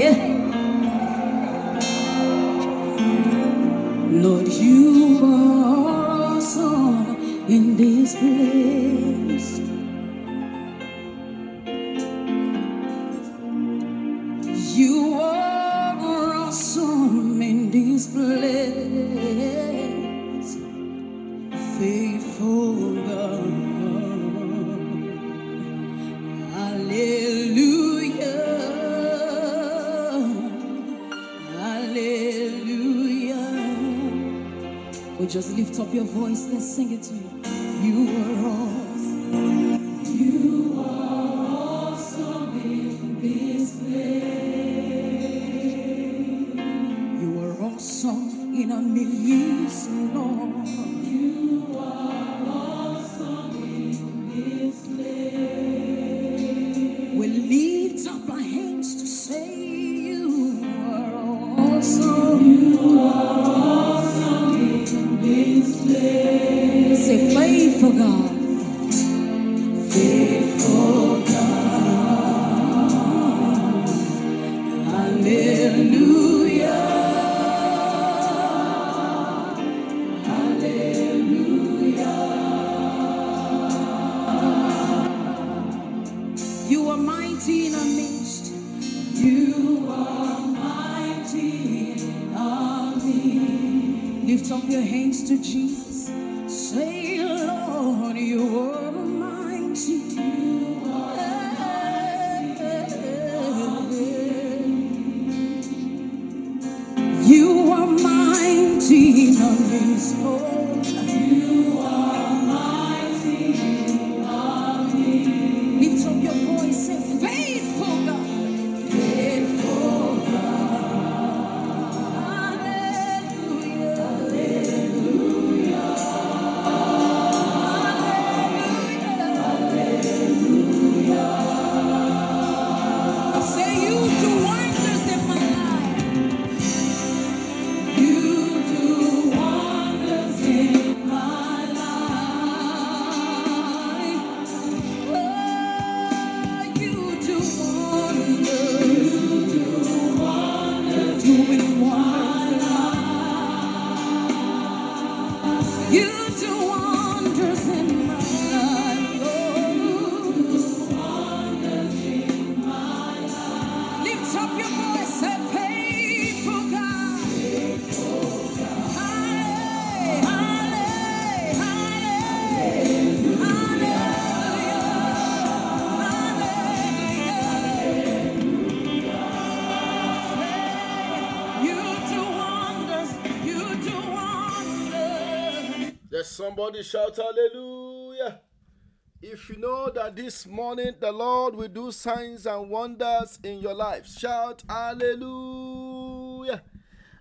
Lord, you are awesome in this place. Just lift up your voice. Let's sing it to you. You are awesome. You do wonders in my life. Somebody shout hallelujah. If you know that this morning the Lord will do signs and wonders in your life, shout hallelujah.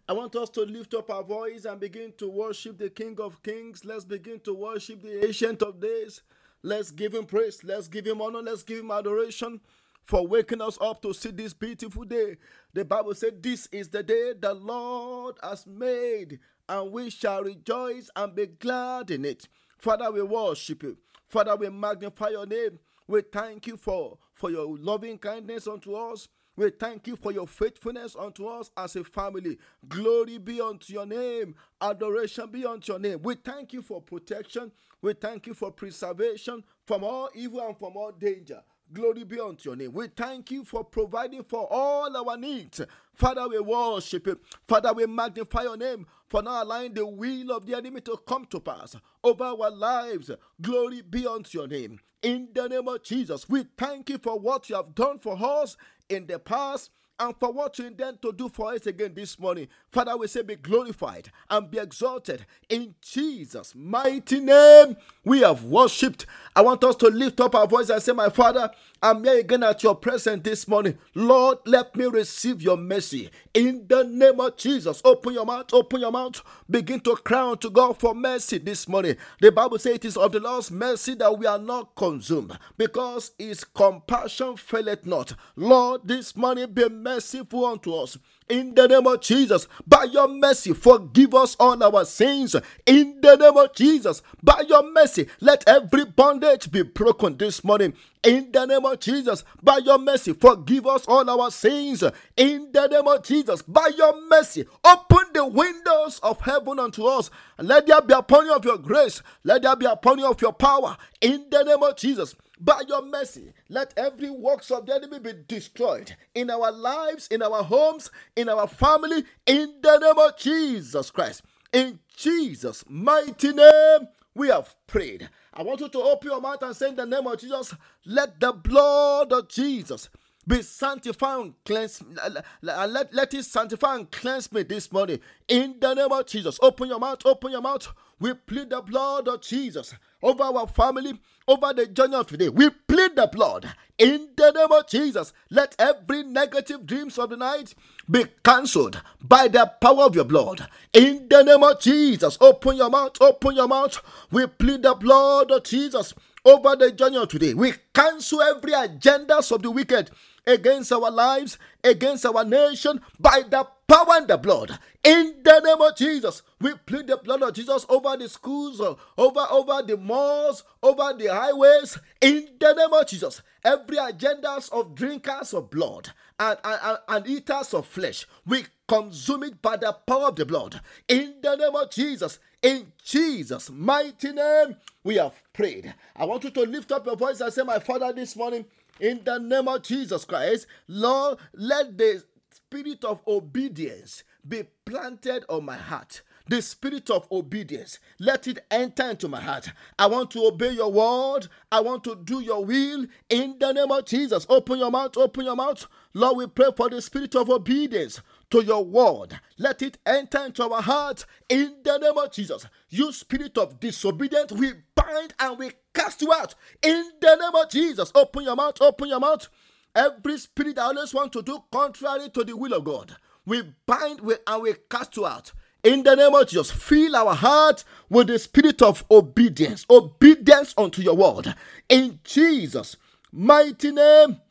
I want us to lift up our voice and begin to worship the King of Kings. Let's begin to worship the Ancient of Days. Let's give him praise. Let's give him honor. Let's give him adoration for waking us up to see this beautiful day. The Bible said, This is the day the Lord has made, and we shall rejoice and be glad in it. Father, we worship you. Father, we magnify your name. We thank you for, for your loving kindness unto us. We thank you for your faithfulness unto us as a family. Glory be unto your name. Adoration be unto your name. We thank you for protection. We thank you for preservation from all evil and from all danger. Glory be unto your name. We thank you for providing for all our needs. Father, we worship you. Father, we magnify your name for not allowing the will of the enemy to come to pass over our lives. Glory be unto your name. In the name of Jesus, we thank you for what you have done for us in the past and for what you intend to do for us again this morning. Father, we say be glorified and be exalted in Jesus' mighty name. We have worshipped. I want us to lift up our voice and say, My Father, I'm here again at your presence this morning. Lord, let me receive your mercy in the name of Jesus. Open your mouth, open your mouth. Begin to cry unto God for mercy this morning. The Bible says it is of the Lord's mercy that we are not consumed because his compassion faileth not. Lord, this morning be merciful unto us. In the name of Jesus, by your mercy, forgive us all our sins. In the name of Jesus, by your mercy, let every bondage be broken this morning. In the name of Jesus, by your mercy, forgive us all our sins. In the name of Jesus, by your mercy, open the windows of heaven unto us. Let there be upon you of your grace. Let there be upon you of your power. In the name of Jesus. By your mercy, let every works of the enemy be destroyed in our lives, in our homes, in our family, in the name of Jesus Christ. In Jesus' mighty name, we have prayed. I want you to open your mouth and say, In the name of Jesus, let the blood of Jesus be sanctified and cleanse uh, let, let it sanctify and cleanse me this morning in the name of jesus open your mouth open your mouth we plead the blood of jesus over our family over the journey of today. We plead the blood in the name of Jesus. Let every negative dreams of the night be cancelled by the power of your blood. In the name of Jesus, open your mouth, open your mouth. We plead the blood of Jesus over the journey of today. We cancel every agendas of the wicked against our lives, against our nation, by the power and the blood. In the name of Jesus, we plead the blood of Jesus over the schools, over, over the malls, over the highways. In the name of Jesus, every agendas of drinkers of blood and, and, and eaters of flesh, we consume it by the power of the blood. In the name of Jesus, in Jesus' mighty name, we have prayed. I want you to lift up your voice and say, My Father, this morning, in the name of Jesus Christ, Lord, let the spirit of obedience be planted on my heart the spirit of obedience. Let it enter into my heart. I want to obey your word. I want to do your will in the name of Jesus. Open your mouth, open your mouth. Lord, we pray for the spirit of obedience to your word. Let it enter into our heart in the name of Jesus. You spirit of disobedience, we bind and we cast you out in the name of Jesus. Open your mouth, open your mouth. Every spirit that always want to do contrary to the will of God, we bind and we cast you out. In the name of Jesus, fill our heart with the spirit of obedience, obedience unto your word. In Jesus' mighty name,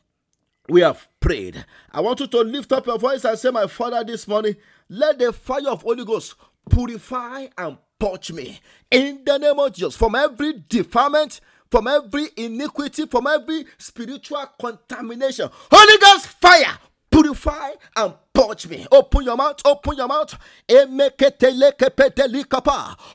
we have prayed. I want you to lift up your voice and say, My Father, this morning, let the fire of Holy Ghost purify and purge me. In the name of Jesus, from every defilement, from every iniquity, from every spiritual contamination. Holy Ghost fire, purify and purge me. Open your mouth, open your mouth.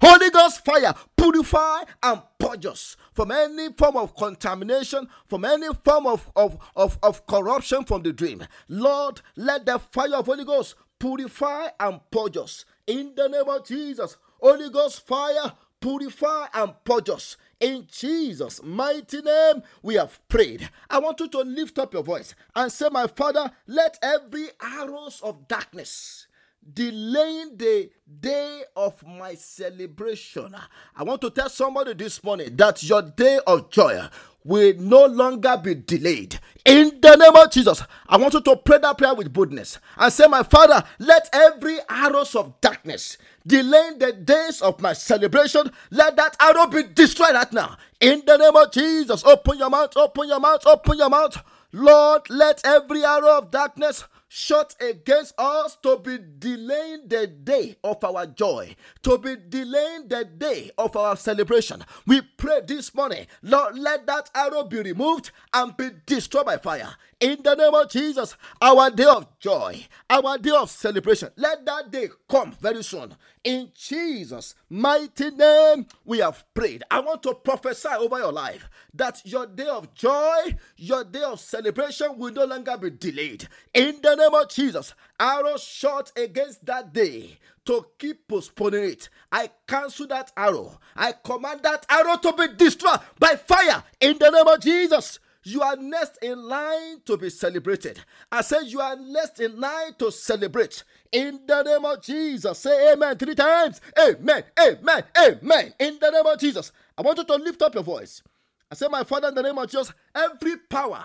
Holy Ghost fire, purify and purge us from any form of contamination, from any form of, of, of, of corruption from the dream. Lord, let the fire of Holy Ghost purify and purge us. In the name of Jesus, Holy Ghost fire, purify and purge us. In Jesus' mighty name, we have prayed. I want you to lift up your voice and say, My Father, let every arrows of darkness delaying the day of my celebration. I want to tell somebody this morning that your day of joy will no longer be delayed. In the name of Jesus, I want you to pray that prayer with boldness and say, My Father, let every arrows of darkness delaying the days of my celebration, let that arrow be destroyed right now. In the name of Jesus, open your mouth, open your mouth, open your mouth. Lord, let every arrow of darkness shot against us to be delaying the day of our joy, to be delaying the day of our celebration. We pray this morning, Lord, let that arrow be removed and be destroyed by fire. In the name of Jesus, our day of joy, our day of celebration, let that day come very soon. In Jesus' mighty name, we have prayed. I want to prophesy over your life that your day of joy, your day of celebration will no longer be delayed. In the name of Jesus, arrow shot against that day to keep postponing it. I cancel that arrow. I command that arrow to be destroyed by fire in the name of Jesus. You are next in line to be celebrated. I said you are next in line to celebrate. In the name of Jesus. Say amen three times. Amen. Amen. Amen. In the name of Jesus. I want you to lift up your voice. I say, My Father, in the name of Jesus, every power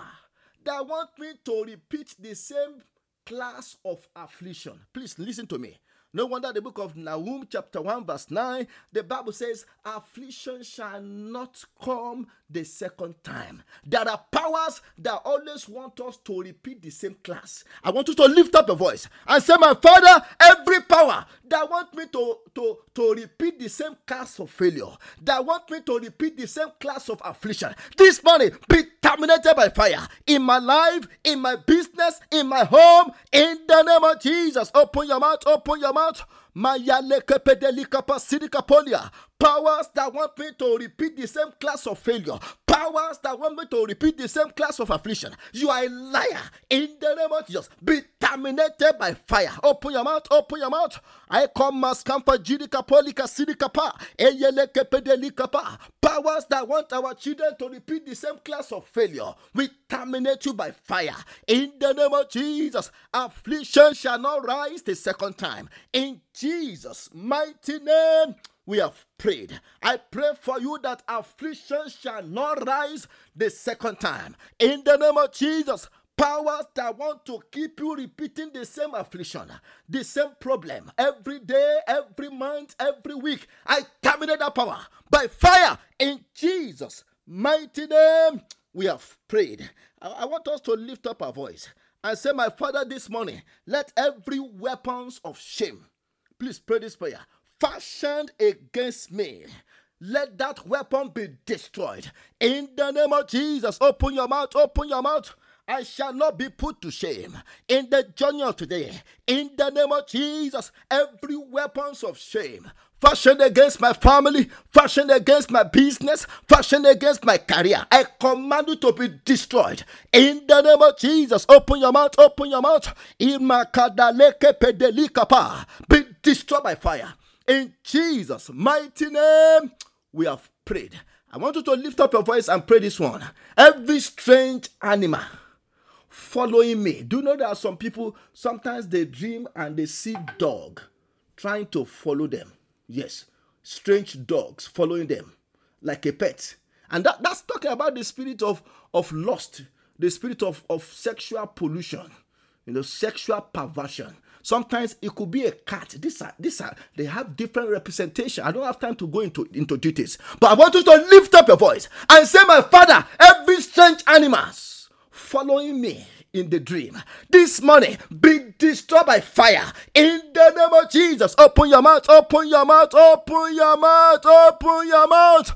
that want me to repeat the same class of affliction, please listen to me. No wonder the book of Nahum, chapter 1, verse 9, the Bible says, Affliction shall not come the second time. There are powers that always want us to repeat the same class. I want you to lift up your voice and say, My Father, every power that want me to, to, to repeat the same class of failure, that want me to repeat the same class of affliction, this morning be terminated by fire in my life, in my business, in my home, in the name of Jesus. Open your mouth, open your mouth out. Powers that want me to repeat the same class of failure. Powers that want me to repeat the same class of affliction. You are a liar. In the name of Jesus, be terminated by fire. Open your mouth. Open your mouth. I come as for jidika polika sidikapa. Eyeleke pedelikapa. Powers that want our children to repeat the same class of failure. We terminate you by fire. In the name of Jesus, affliction shall not rise the second time. In Jesus' mighty name we have prayed. I pray for you that affliction shall not rise the second time. In the name of Jesus, powers that want to keep you repeating the same affliction, the same problem every day, every month, every week. I terminate that power by fire in Jesus' mighty name. We have prayed. I, I want us to lift up our voice and say, My Father, this morning, let every weapons of shame, please pray this prayer fashioned against me, let that weapon be destroyed. In the name of Jesus, open your mouth, open your mouth. I shall not be put to shame in the journey of today. In the name of Jesus, every weapons of shame fashioned against my family, fashioned against my business, fashioned against my career. I command you to be destroyed. In the name of Jesus, open your mouth, open your mouth. Be destroyed by fire. In Jesus' mighty name, we have prayed. I want you to lift up your voice and pray this one. Every strange animal following me. Do you know there are some people, sometimes they dream and they see dog trying to follow them. Yes, strange dogs following them like a pet. And that, that's talking about the spirit of, of lust, the spirit of, of sexual pollution, you know, sexual perversion. Sometimes it could be a cat. These are these are they have different representation. I don't have time to go into, into details. But I want you to lift up your voice and say, My father, every strange animals following me in the dream. This morning, be destroyed by fire. In the name of Jesus. Open your mouth, open your mouth, open your mouth, open your mouth.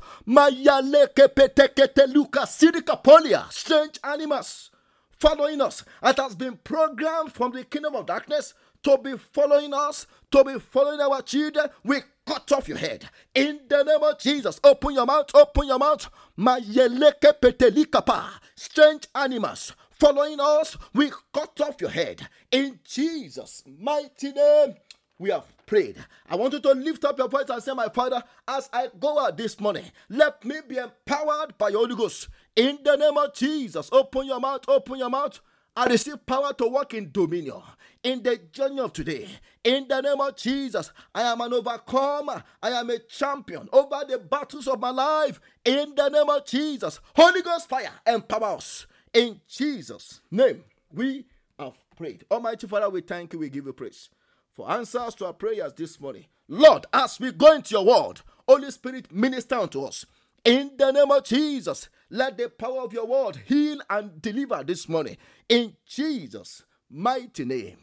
Strange animals following us. It has been programmed from the kingdom of darkness to be following us, to be following our children, we cut off your head. In the name of Jesus, open your mouth, open your mouth. My lekepetapa, strange animals following us, we cut off your head. In Jesus' mighty name, we have prayed. I want you to lift up your voice and say, My Father, as I go out this morning, let me be empowered by your Holy Ghost. In the name of Jesus, open your mouth, open your mouth. I receive power to walk in dominion in the journey of today. In the name of Jesus, I am an overcomer. I am a champion over the battles of my life. In the name of Jesus, Holy Ghost fire empower us. In Jesus' name, we have prayed. Almighty Father, we thank you. We give you praise for answers to our prayers this morning. Lord, as we go into your word, Holy Spirit, minister unto us. In the name of Jesus, let the power of your word heal and deliver this morning. In Jesus' mighty name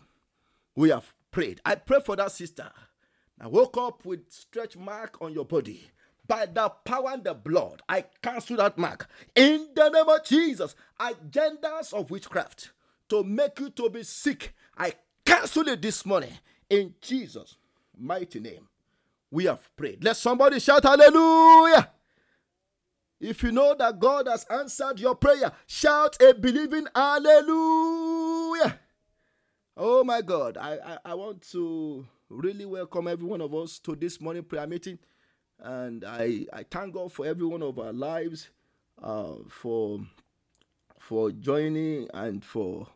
we have prayed. I pray for that sister. I woke up with stretch mark on your body. By the power and the blood, I cancel that mark. In the name of Jesus, agendas of witchcraft to make you to be sick, I cancel it this morning. In Jesus' mighty name, we have prayed. Let somebody shout hallelujah. If you know that God has answered your prayer, shout a believing hallelujah. Oh my God, I, I, I want to really welcome every one of us to this morning prayer meeting. And I, I thank God for every one of our lives, uh, for for joining and for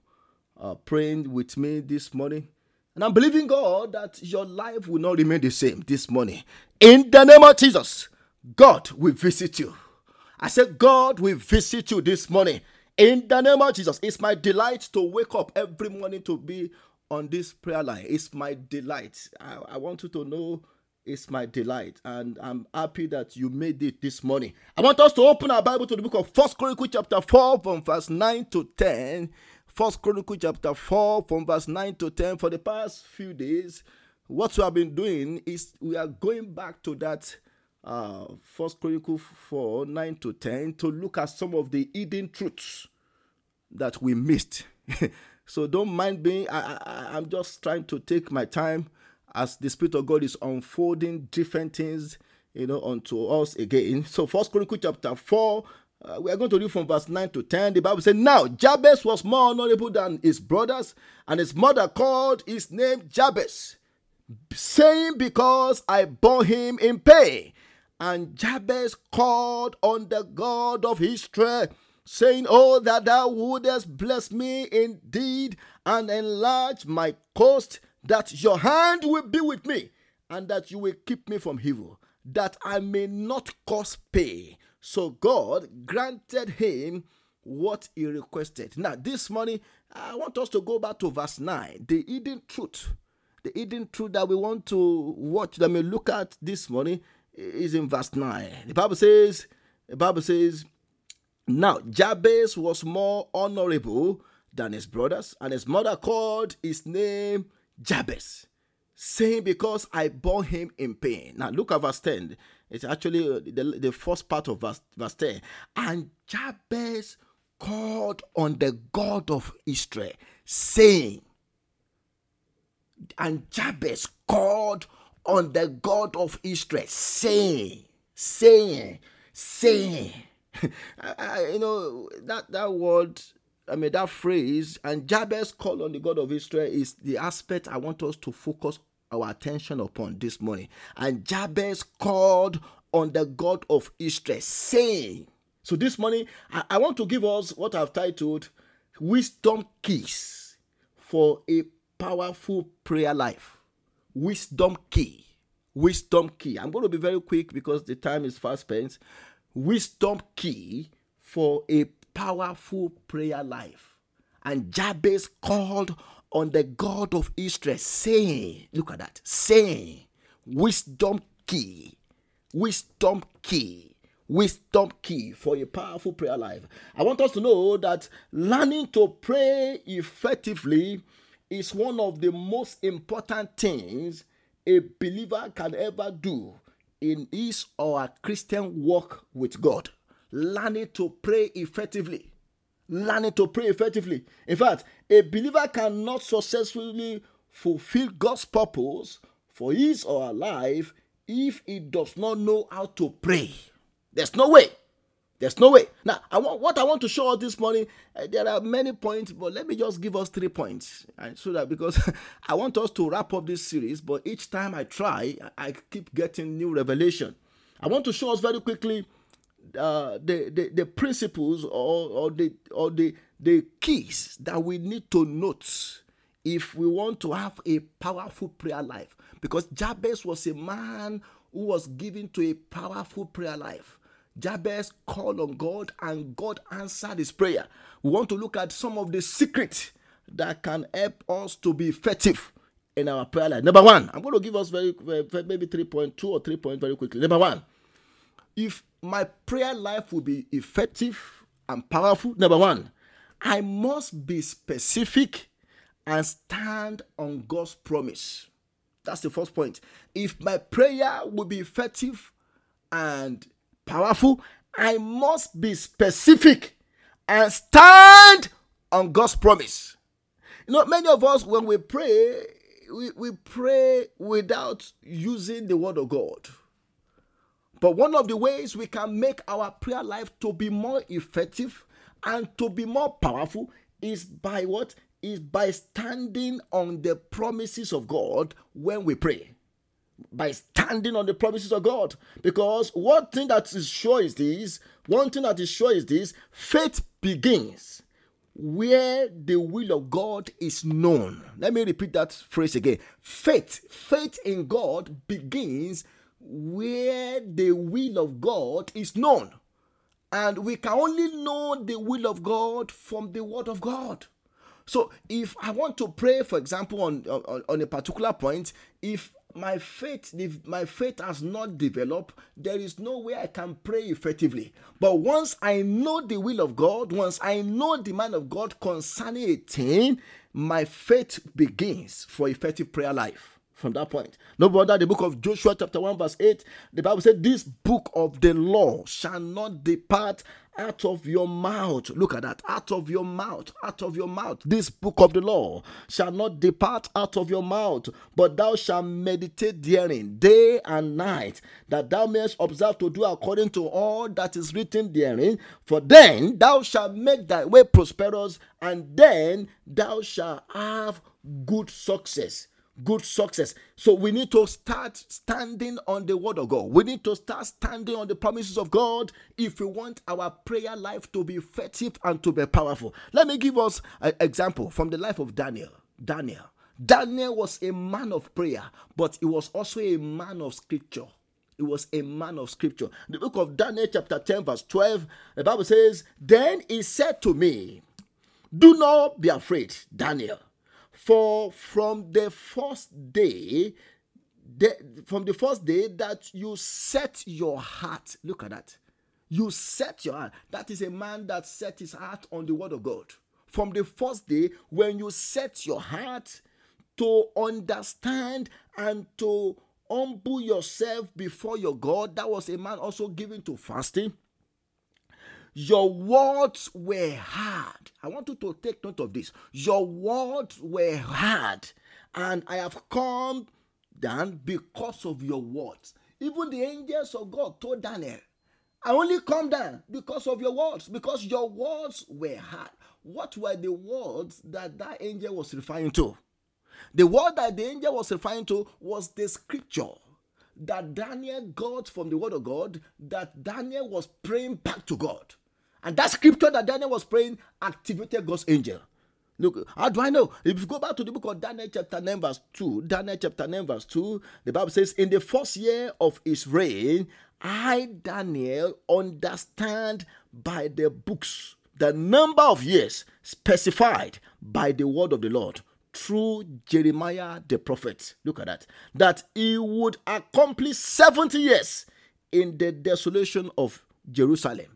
uh, praying with me this morning. And I'm believing God that your life will not remain the same this morning. In the name of Jesus, God will visit you. I said, God will visit you this morning in the name of Jesus, it's my delight to wake up every morning to be on this prayer line. It's my delight. I, I want you to know it's my delight, and I'm happy that you made it this morning. I want us to open our Bible to the book of First Chronicles chapter 4 from verse 9 to 10. First Chronicles chapter 4 from verse 9 to 10. For the past few days, what we have been doing is we are going back to that uh First Chronicles 4 9 to 10 to look at some of the hidden truths that we missed. so don't mind me. I, I, I'm just trying to take my time as the Spirit of God is unfolding different things, you know, unto us again. So First Chronicles chapter 4, uh, we are going to read from verse 9 to 10. The Bible says, Now Jabez was more honorable than his brothers, and his mother called his name Jabez, saying, Because I bore him in pain. And Jabez called on the God of Israel saying, Oh, that thou wouldest bless me indeed and enlarge my coast, that your hand will be with me, and that you will keep me from evil, that I may not cause pain. So God granted him what he requested. Now, this morning, I want us to go back to verse 9, the hidden truth. The hidden truth that we want to watch, that we look at this morning, is in verse 9. The Bible says, the Bible says, now, Jabez was more honorable than his brothers, and his mother called his name Jabez, saying, Because I bore him in pain. Now, look at verse 10. It's actually uh, the, the first part of verse, verse 10. And Jabez called on the God of Israel, saying, and Jabez called on the God of Israel, saying, saying, saying, you know that that word I mean that phrase and Jabez called on the God of Israel is the aspect I want us to focus our attention upon this morning. And Jabez called on the God of Israel, saying, So this morning I, I want to give us what I've titled Wisdom Keys for a Powerful Prayer Life. Wisdom Key. Wisdom Key. I'm going to be very quick because the time is fast spent wisdom key for a powerful prayer life. And Jabez called on the God of Israel, saying, Look at that, saying, Wisdom key, wisdom key, wisdom key for a powerful prayer life. I want us to know that learning to pray effectively is one of the most important things a believer can ever do in his or her Christian walk with God, learning to pray effectively. Learning to pray effectively. In fact, a believer cannot successfully fulfill God's purpose for his or her life if he does not know how to pray. There's no way. There's no way. Now, I want, what I want to show this morning, uh, there are many points, but let me just give us three points. Right? So that because I want us to wrap up this series, but each time I try, I keep getting new revelation. I want to show us very quickly uh, the, the the principles or, or the or the the keys that we need to note if we want to have a powerful prayer life. Because Jabez was a man who was given to a powerful prayer life. Jabez called on God and God answered his prayer. We want to look at some of the secrets that can help us to be effective in our prayer life. Number one, I'm going to give us very, very maybe 3.2 or 3 points very quickly. Number one, if my prayer life will be effective and powerful, number one, I must be specific and stand on God's promise. That's the first point. If my prayer will be effective and powerful, I must be specific and stand on God's promise. You know, many of us, when we pray, we, we pray without using the word of God. But one of the ways we can make our prayer life to be more effective and to be more powerful is by what? Is by standing on the promises of God when we pray by standing on the promises of God. Because one thing that is sure is this one thing that is sure is this faith begins where the will of God is known. Let me repeat that phrase again. Faith, faith in God begins where the will of God is known. And we can only know the will of God from the word of God. So if I want to pray, for example, on, on, on a particular point, if my faith my faith has not developed there is no way i can pray effectively but once i know the will of god once i know the mind of god concerning a thing my faith begins for effective prayer life from that point. No wonder the book of Joshua, chapter 1, verse 8, the Bible said, This book of the law shall not depart out of your mouth. Look at that. Out of your mouth. Out of your mouth. This book of the law shall not depart out of your mouth, but thou shalt meditate therein day and night, that thou mayest observe to do according to all that is written therein. For then thou shalt make thy way prosperous, and then thou shalt have good success good success. So we need to start standing on the word of God. We need to start standing on the promises of God if we want our prayer life to be effective and to be powerful. Let me give us an example from the life of Daniel. Daniel. Daniel was a man of prayer, but he was also a man of scripture. He was a man of scripture. The book of Daniel, chapter 10, verse 12, the Bible says, Then he said to me, Do not be afraid, Daniel for from the first day, the, from the first day that you set your heart, look at that. You set your heart. That is a man that set his heart on the word of God. From the first day, when you set your heart to understand and to humble yourself before your God, that was a man also given to fasting your words were hard. I want you to take note of this. Your words were hard, and I have come down because of your words. Even the angels of God told Daniel, I only come down because of your words, because your words were hard. What were the words that that angel was referring to? The word that the angel was referring to was the scripture that Daniel got from the word of God, that Daniel was praying back to God. And that scripture that Daniel was praying activated God's angel. Look, how do I know? If you go back to the book of Daniel, chapter 9, verse 2, Daniel chapter 9, verse 2, the Bible says, In the first year of his reign, I, Daniel, understand by the books the number of years specified by the word of the Lord through Jeremiah the prophet. Look at that. That he would accomplish 70 years in the desolation of Jerusalem.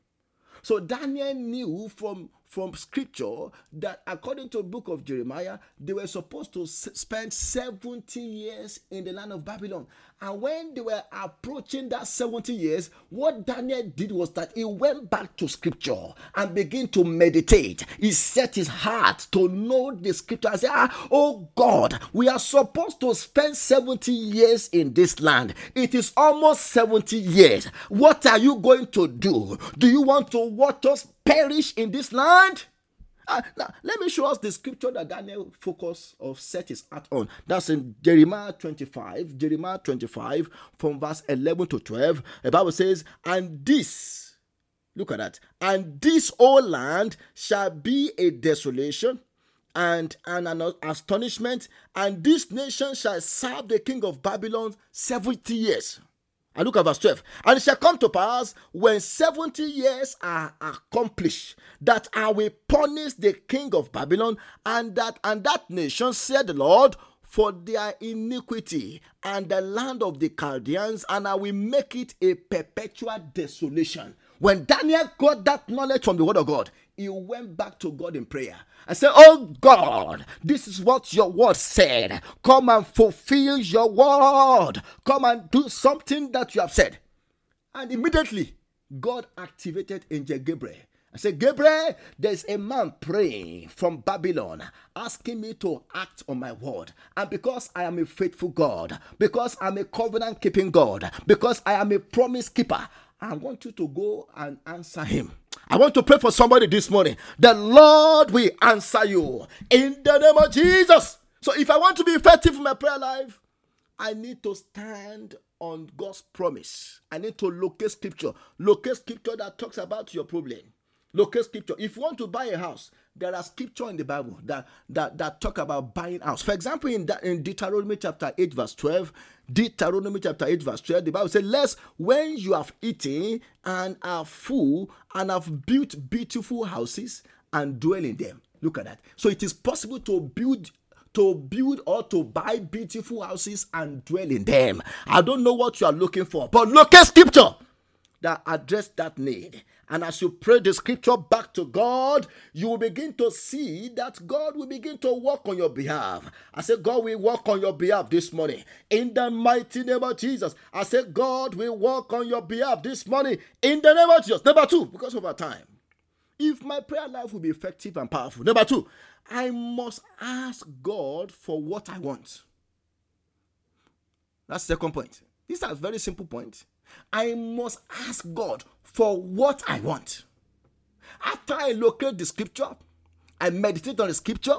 So Daniel knew from from scripture that according to the book of Jeremiah, they were supposed to spend 70 years in the land of Babylon. And when they were approaching that 70 years, what Daniel did was that he went back to scripture and began to meditate. He set his heart to know the scripture and say, ah, Oh God, we are supposed to spend 70 years in this land. It is almost 70 years. What are you going to do? Do you want to watch us perish in this land? Uh, now, let me show us the scripture that Daniel focus of set his heart on. That's in Jeremiah 25, Jeremiah 25, from verse 11 to 12. The Bible says, And this, look at that, and this whole land shall be a desolation and, and an astonishment, and this nation shall serve the king of Babylon 70 years. And look at verse 12. And it shall come to pass when 70 years are accomplished that I will punish the king of Babylon and that and that nation, said the Lord, for their iniquity and the land of the Chaldeans, and I will make it a perpetual desolation. When Daniel got that knowledge from the word of God, he went back to God in prayer and said, Oh God, this is what your word said. Come and fulfill your word. Come and do something that you have said. And immediately, God activated Angel Gabriel. I said, Gabriel, there's a man praying from Babylon asking me to act on my word. And because I am a faithful God, because I'm a covenant keeping God, because I am a promise keeper, I want you to go and answer him. I want to pray for somebody this morning. The Lord will answer you in the name of Jesus. So if I want to be effective in my prayer life, I need to stand on God's promise. I need to locate scripture. Locate scripture that talks about your problem. Locate scripture. If you want to buy a house, there are scripture in the Bible that that, that talk about buying house. For example, in, that, in Deuteronomy chapter 8, verse 12, Deuteronomy chapter 8, verse 12, the Bible says, Lest when you have eaten and are full and have built beautiful houses and dwell in them. Look at that. So it is possible to build to build or to buy beautiful houses and dwell in them. I don't know what you are looking for, but look at scripture that address that need. And as you pray the scripture back to God, you will begin to see that God will begin to work on your behalf. I say, God will work on your behalf this morning. In the mighty name of Jesus. I say, God will work on your behalf this morning. In the name of Jesus. Number two, because of our time. If my prayer life will be effective and powerful. Number two, I must ask God for what I want. That's the second point. This is a very simple point. I must ask God for what I want. After I locate the scripture, I meditate on the scripture,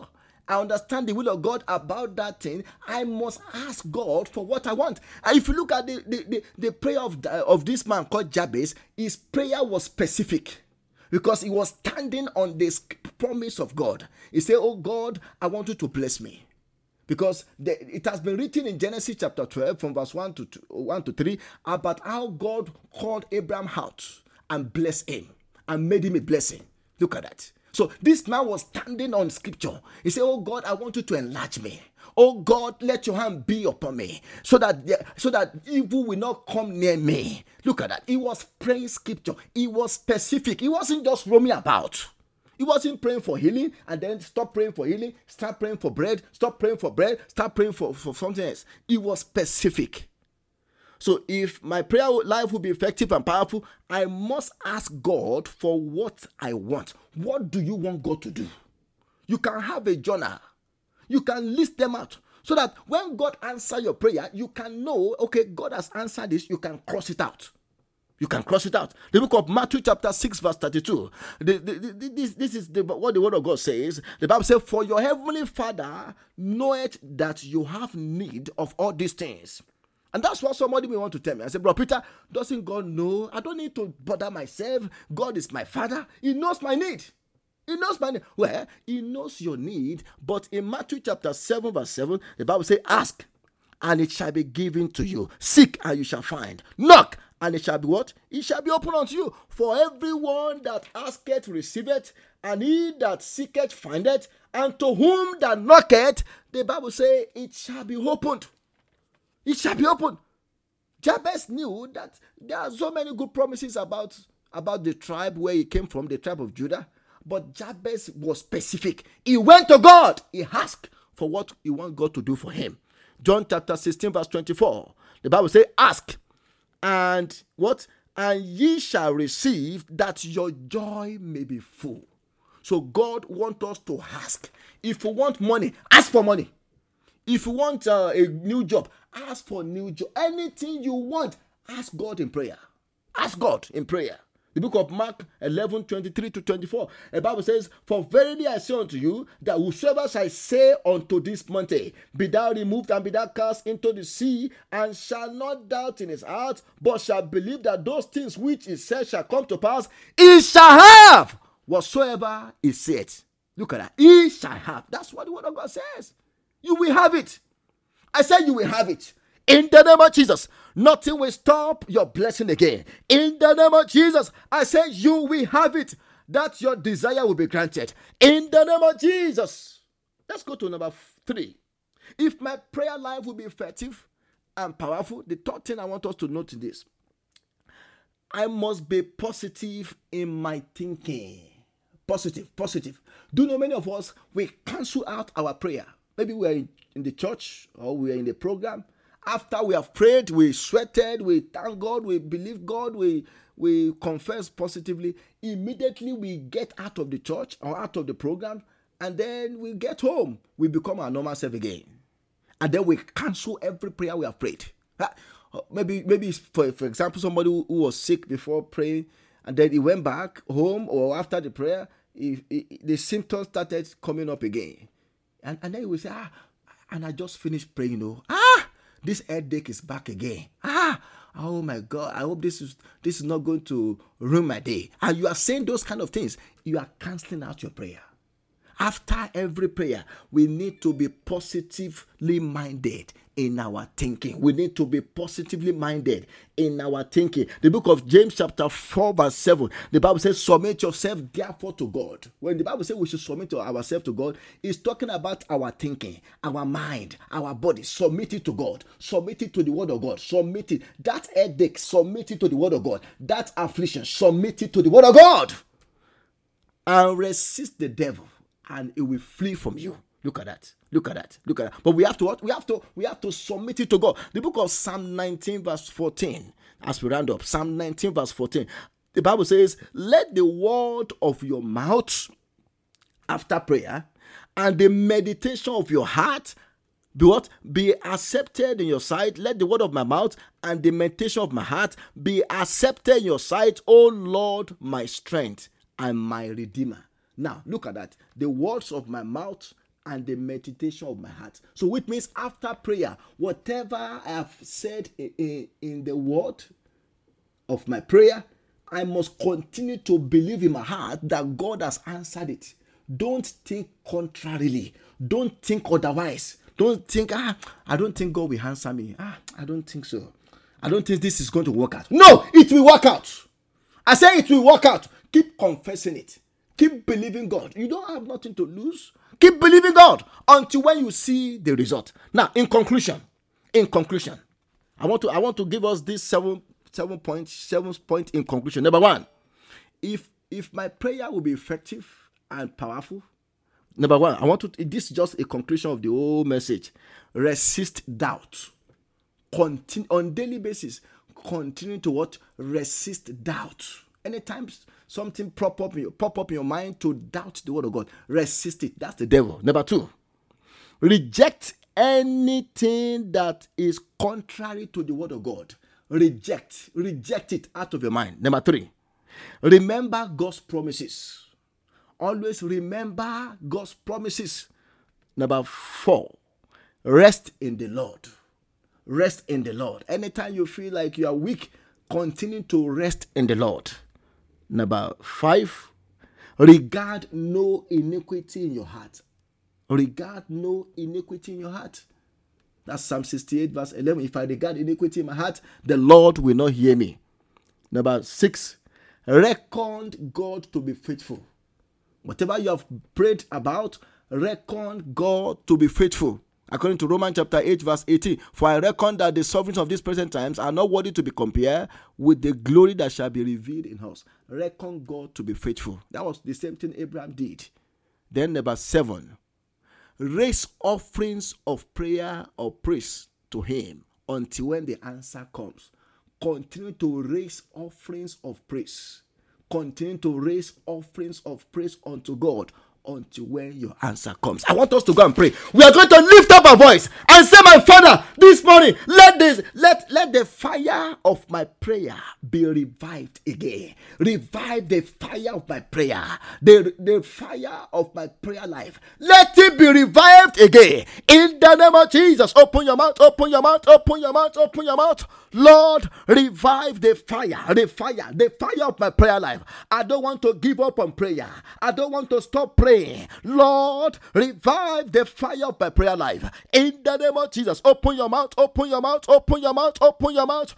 I understand the will of God about that thing, I must ask God for what I want. And if you look at the, the, the, the prayer of, uh, of this man called Jabez, his prayer was specific because he was standing on this promise of God. He said, Oh God, I want you to bless me. Because the, it has been written in Genesis chapter 12, from verse 1 to 2, 1 to 3, about how God called Abraham out and blessed him and made him a blessing. Look at that. So this man was standing on scripture. He said, Oh God, I want you to enlarge me. Oh God, let your hand be upon me so that so that evil will not come near me. Look at that. He was praying scripture. He was specific. He wasn't just roaming about. He wasn't praying for healing and then stop praying for healing, start praying for bread, stop praying for bread, start praying for, for something else. He was specific. So if my prayer life will be effective and powerful, I must ask God for what I want. What do you want God to do? You can have a journal you can list them out so that when God answer your prayer, you can know, okay, God has answered this, you can cross it out. You can cross it out. The book of Matthew, chapter 6, verse 32. The, the, the, this, this is what the word of God says. The Bible says, For your heavenly Father knoweth that you have need of all these things. And that's what somebody may want to tell me. I said, Bro, Peter, doesn't God know? I don't need to bother myself. God is my Father, He knows my need. He knows my need. Well, he knows your need, but in Matthew chapter 7, verse 7, the Bible says, Ask, and it shall be given to you. Seek, and you shall find. Knock, and it shall be what? It shall be opened unto you. For everyone that asketh receiveth, and he that seeketh findeth, and to whom that knocketh, the Bible say it shall be opened. It shall be opened. Jabez knew that there are so many good promises about, about the tribe where he came from, the tribe of Judah. But Jabez was specific. He went to God. He asked for what he want God to do for him. John chapter 16, verse 24. The Bible says, Ask and what? And ye shall receive that your joy may be full. So God wants us to ask. If you want money, ask for money. If you want uh, a new job, ask for new job. Anything you want, ask God in prayer. Ask God in prayer. The book of Mark 11 23 to 24. The Bible says, For verily I say unto you, that whosoever shall say unto this mountain, Be thou removed and be thou cast into the sea, and shall not doubt in his heart, but shall believe that those things which he said shall come to pass, he shall have whatsoever he said. Look at that. He shall have. That's what the word of God says. You will have it. I said you will have it. In the name of Jesus, nothing will stop your blessing again. In the name of Jesus, I say you will have it. That your desire will be granted. In the name of Jesus. Let's go to number three. If my prayer life will be effective and powerful, the third thing I want us to note is this I must be positive in my thinking. Positive, positive. Do you know many of us we cancel out our prayer? Maybe we're in, in the church or we're in the program after we have prayed, we sweated, we thank God, we believe God, we we confess positively. Immediately we get out of the church or out of the program, and then we get home. We become our normal self again, and then we cancel every prayer we have prayed. Maybe maybe for for example, somebody who, was sick before praying, and then he went back home or after the prayer, he, he, the symptoms started coming up again, and and then he will say, ah, and I just finished praying, you know, ah this headache is back again. Ah, oh my God, I hope this is this is not going to ruin my day. And you are saying those kind of things, you are canceling out your prayer. After every prayer, we need to be positively minded in our thinking. We need to be positively minded in our thinking. The book of James, chapter 4, verse 7, the Bible says, Submit yourself therefore to God. When the Bible says we should submit ourselves to God, it's talking about our thinking, our mind, our body. Submit it to God. Submit it to the word of God. Submit it. That headache, submit it to the word of God. That affliction, submit it to the word of God. And resist the devil, and he will flee from you. Look at that. Look at that. Look at that. But we have to what? We have to we have to submit it to God. The book of Psalm 19, verse 14. As we round up, Psalm 19, verse 14. The Bible says, Let the word of your mouth after prayer and the meditation of your heart be what? Be accepted in your sight. Let the word of my mouth and the meditation of my heart be accepted in your sight, O Lord, my strength and my redeemer. Now, look at that. The words of my mouth and the meditation of my heart. So, which means after prayer, whatever I have said in, in, the word of my prayer, I must continue to believe in my heart that God has answered it. Don't think contrarily. Don't think otherwise. Don't think, ah, I don't think God will answer me. Ah, I don't think so. I don't think this is going to work out. No, it will work out. I say it will work out. Keep confessing it. Keep believing God. You don't have nothing to lose. Keep believing God until when you see the result. Now, in conclusion, in conclusion, I want to I want to give us this seven seven point seven point in conclusion. Number one, if if my prayer will be effective and powerful, number one, I want to this is just a conclusion of the whole message. Resist doubt. Continue on daily basis. Continue to what? Resist doubt. Anytime something pop up, in your, pop up in your mind to doubt the word of God, resist it. That's the devil. Number two, reject anything that is contrary to the word of God. Reject, reject it out of your mind. Number three, remember God's promises. Always remember God's promises. Number four, rest in the Lord. Rest in the Lord. Anytime you feel like you are weak, continue to rest in the Lord. Number five, regard no iniquity in your heart. Regard no iniquity in your heart. That's Psalm 68, verse 11. If I regard iniquity in my heart, the Lord will not hear me. Number six, reckon God to be faithful. Whatever you have prayed about, reckon God to be faithful. According to Romans chapter 8, verse 18, for I reckon that the sufferings of these present times are not worthy to be compared with the glory that shall be revealed in us. Reckon God to be faithful. That was the same thing Abraham did. Then, number seven, raise offerings of prayer or praise to Him until when the answer comes. Continue to raise offerings of praise. Continue to raise offerings of praise unto God until when your answer comes. I want us to go and pray. We are going to lift up our voice and say, My Father, this morning, let this, let, let the fire of my prayer be revived again. Revive the fire of my prayer, the, the fire of my prayer life. Let it be revived again. In the name of Jesus, open your mouth, open your mouth, open your mouth, open your mouth. Lord, revive the fire, the fire, the fire of my prayer life. I don't want to give up on prayer. I don't want to stop praying. Lord, revive the fire of my prayer life. In the name of Jesus, open your mouth, open your mouth, open your mouth, open your mouth.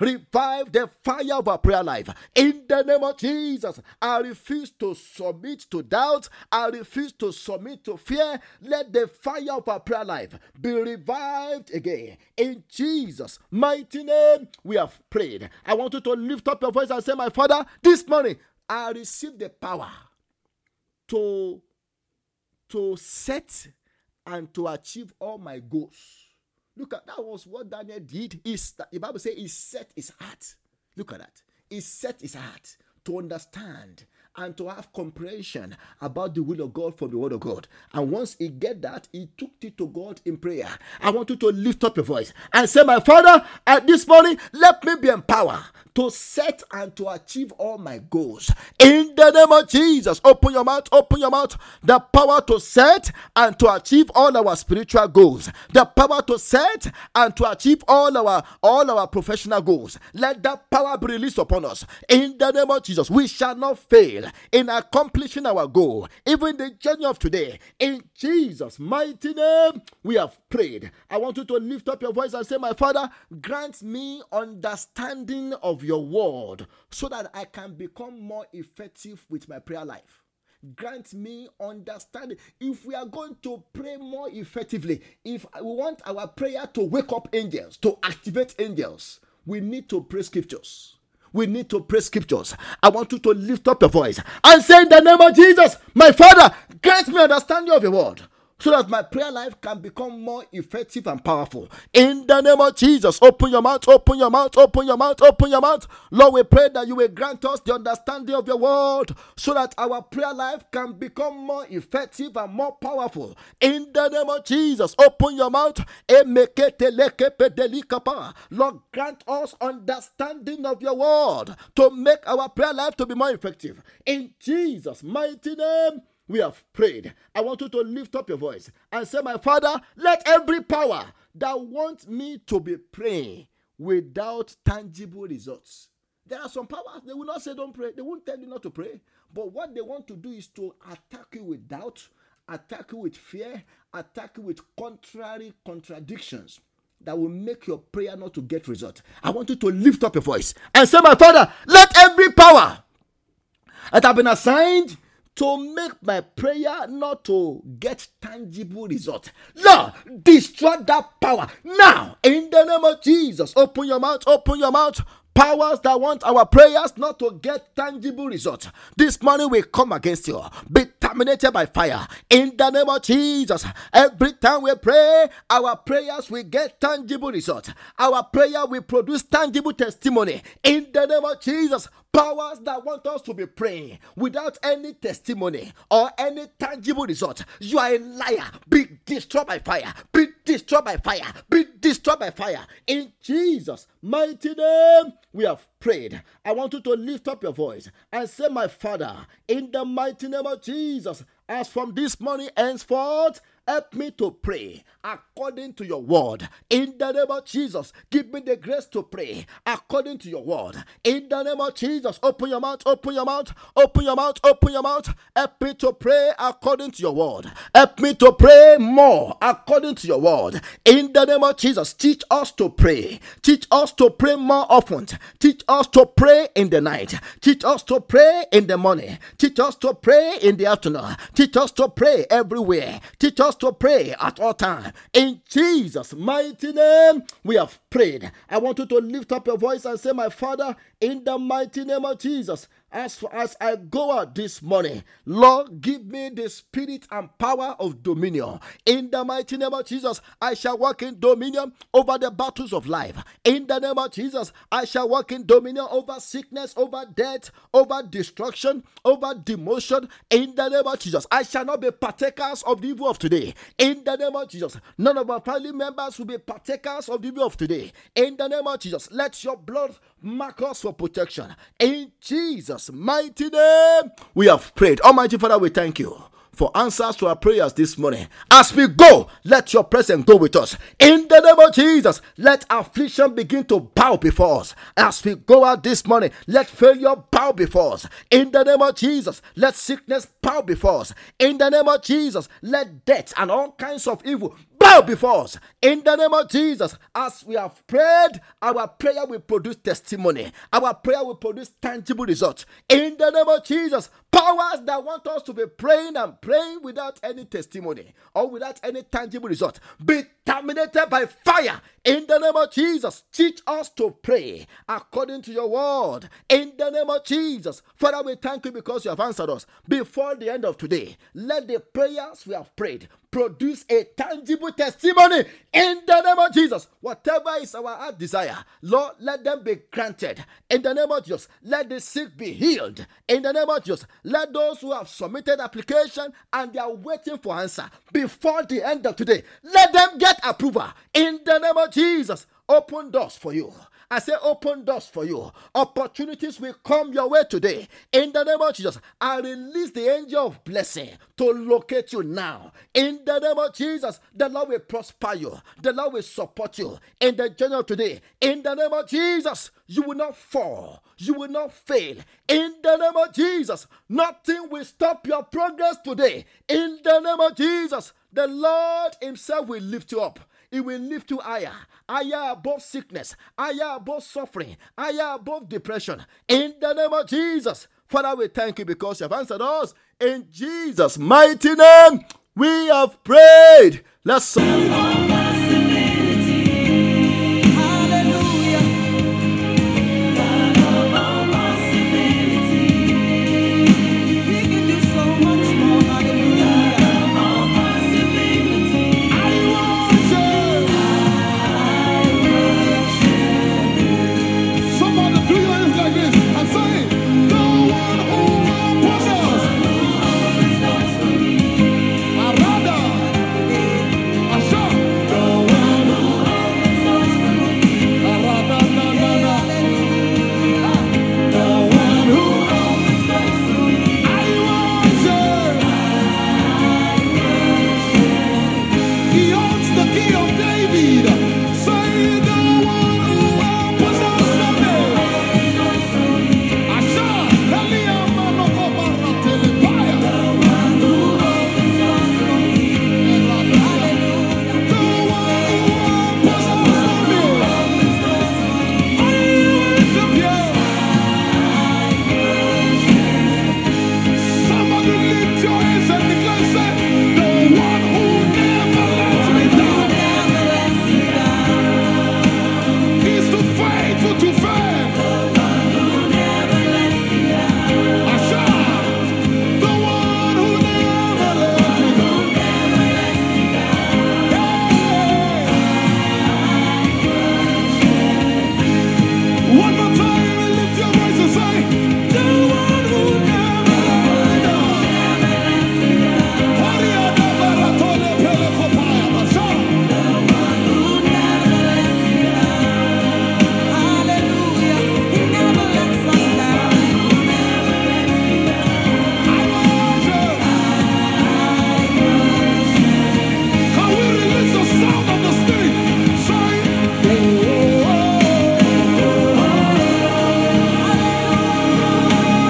Revive the fire of our prayer life. In the name of Jesus, I refuse to submit to doubt. I refuse to submit to fear. Let the fire of our prayer life be revived again. In Jesus' mighty name, we have prayed. I want to lift up your voice and say, My Father, this morning I receive the power to, to set and to achieve all my goals. Look at that was what Daniel did. Is the Bible says he set his heart. Look at that. He set his heart to understand and to have comprehension about the will of God from the word of God. And once he get that, he took it to God in prayer. I want you to lift up your voice and say, My Father, at this morning, let me be empowered to set and to achieve all my goals. In the name of Jesus, open your mouth, open your mouth. The power to set and to achieve all our spiritual goals. The power to set and to achieve all our all our professional goals. Let that power be released upon us. In the name of Jesus, we shall not fail. in accomplishing our goal, even the journey of today. In Jesus' mighty name, we have prayed. I want you to lift up your voice and say, My Father, grant me understanding of your word so that I can become more effective with my prayer life grant me understanding. If we are going to pray more effectively, if we want our prayer to wake up angels, to activate angels, we need to pray scriptures. We need to pray scriptures. I want you to lift up your voice and say, In the name of Jesus, my Father, grant me understanding of your word so that my prayer life can become more effective and powerful. In the name of Jesus, open your mouth, open your mouth, open your mouth, open your mouth. Lord, we pray that you will grant us the understanding of your word so that our prayer life can become more effective and more powerful. In the name of Jesus, open your mouth. Lord, grant us understanding of your word to make our prayer life to be more effective. In Jesus' mighty name we have prayed. I want you to lift up your voice and say, My Father, let every power that wants me to be praying without tangible results. There are some powers, they will not say don't pray, they won't tell you not to pray. But what they want to do is to attack you with doubt, attack you with fear, attack you with contrary contradictions that will make your prayer not to get result. I want you to lift up your voice and say, My Father, let every power that have been assigned to make my prayer not to get tangible result. Lord, destroy that power now in the name of Jesus. Open your mouth, open your mouth. Powers that want our prayers not to get tangible results. This morning we come against you. Be by fire. In the name of Jesus. Every time we pray, our prayers will get tangible results. Our prayer will produce tangible testimony. In the name of Jesus powers that want us to be praying without any testimony or any tangible result. You are a liar. Be destroyed by fire. Be destroyed by fire. Be destroyed by fire. In Jesus' mighty name, we have prayed. I want you to lift up your voice and say, My Father, in the mighty name of Jesus, as from this morning henceforth, Help me to pray according to your word. In the name of Jesus, give me the grace to pray according to your word. In the name of Jesus, open your mouth, open your mouth, open your mouth, open your mouth. Help me to pray according to your word. Help me to pray more according to your word. In the name of Jesus, teach us to pray. Teach us to pray more often. Teach us to pray in the night. Teach us to pray in the morning. Teach us to pray in the afternoon. Teach us to pray everywhere. Teach us to pray at all times. In Jesus' mighty name, we have prayed. I want you to lift up your voice and say, My Father, in the mighty name of Jesus, as, for as I go out this morning, Lord, give me the spirit and power of dominion. In the mighty name of Jesus, I shall walk in dominion over the battles of life. In the name of Jesus, I shall walk in dominion over sickness, over death, over destruction, over demotion. In the name of Jesus, I shall not be partakers of the evil of today. In the name of Jesus, none of our family members will be partakers of the evil of today. In the name of Jesus, let your blood mark us for protection. In Jesus' mighty name, we have prayed. Almighty Father, we thank you for answers to our prayers this morning. As we go, let your presence go with us. In the name of Jesus, let affliction begin to bow before us. As we go out this morning, let failure bow before us. In the name of Jesus, let sickness bow before us. In the name of Jesus, let death and all kinds of evil bow before us in the name of Jesus. As we have prayed, our prayer will produce testimony, our prayer will produce tangible results in the name of Jesus. Powers that want us to be praying and praying without any testimony or without any tangible result be terminated by fire in the name of Jesus. Teach us to pray according to your word in the name of Jesus. Father, we thank you because you have answered us before the end of today. Let the prayers we have prayed produce a tangible testimony in the name of Jesus. Whatever is our heart desire, Lord, let them be granted in the name of Jesus. Let the sick be healed in the name of Jesus. Let those who have submitted application and they are waiting for answer before the end of today, let them get approval in the name of Jesus. Open doors for you I say, open doors for you. Opportunities will come your way today. In the name of Jesus, I release the angel of blessing to locate you now. In the name of Jesus, the Lord will prosper you. The Lord will support you in the journey of today. In the name of Jesus, you will not fall. You will not fail. In the name of Jesus, nothing will stop your progress today. In the name of Jesus, the Lord Himself will lift you up. He will lift you higher, higher above sickness, higher above suffering, higher above depression. In the name of Jesus. Father, we thank you because you have answered us. In Jesus' mighty name, we have prayed. Let's.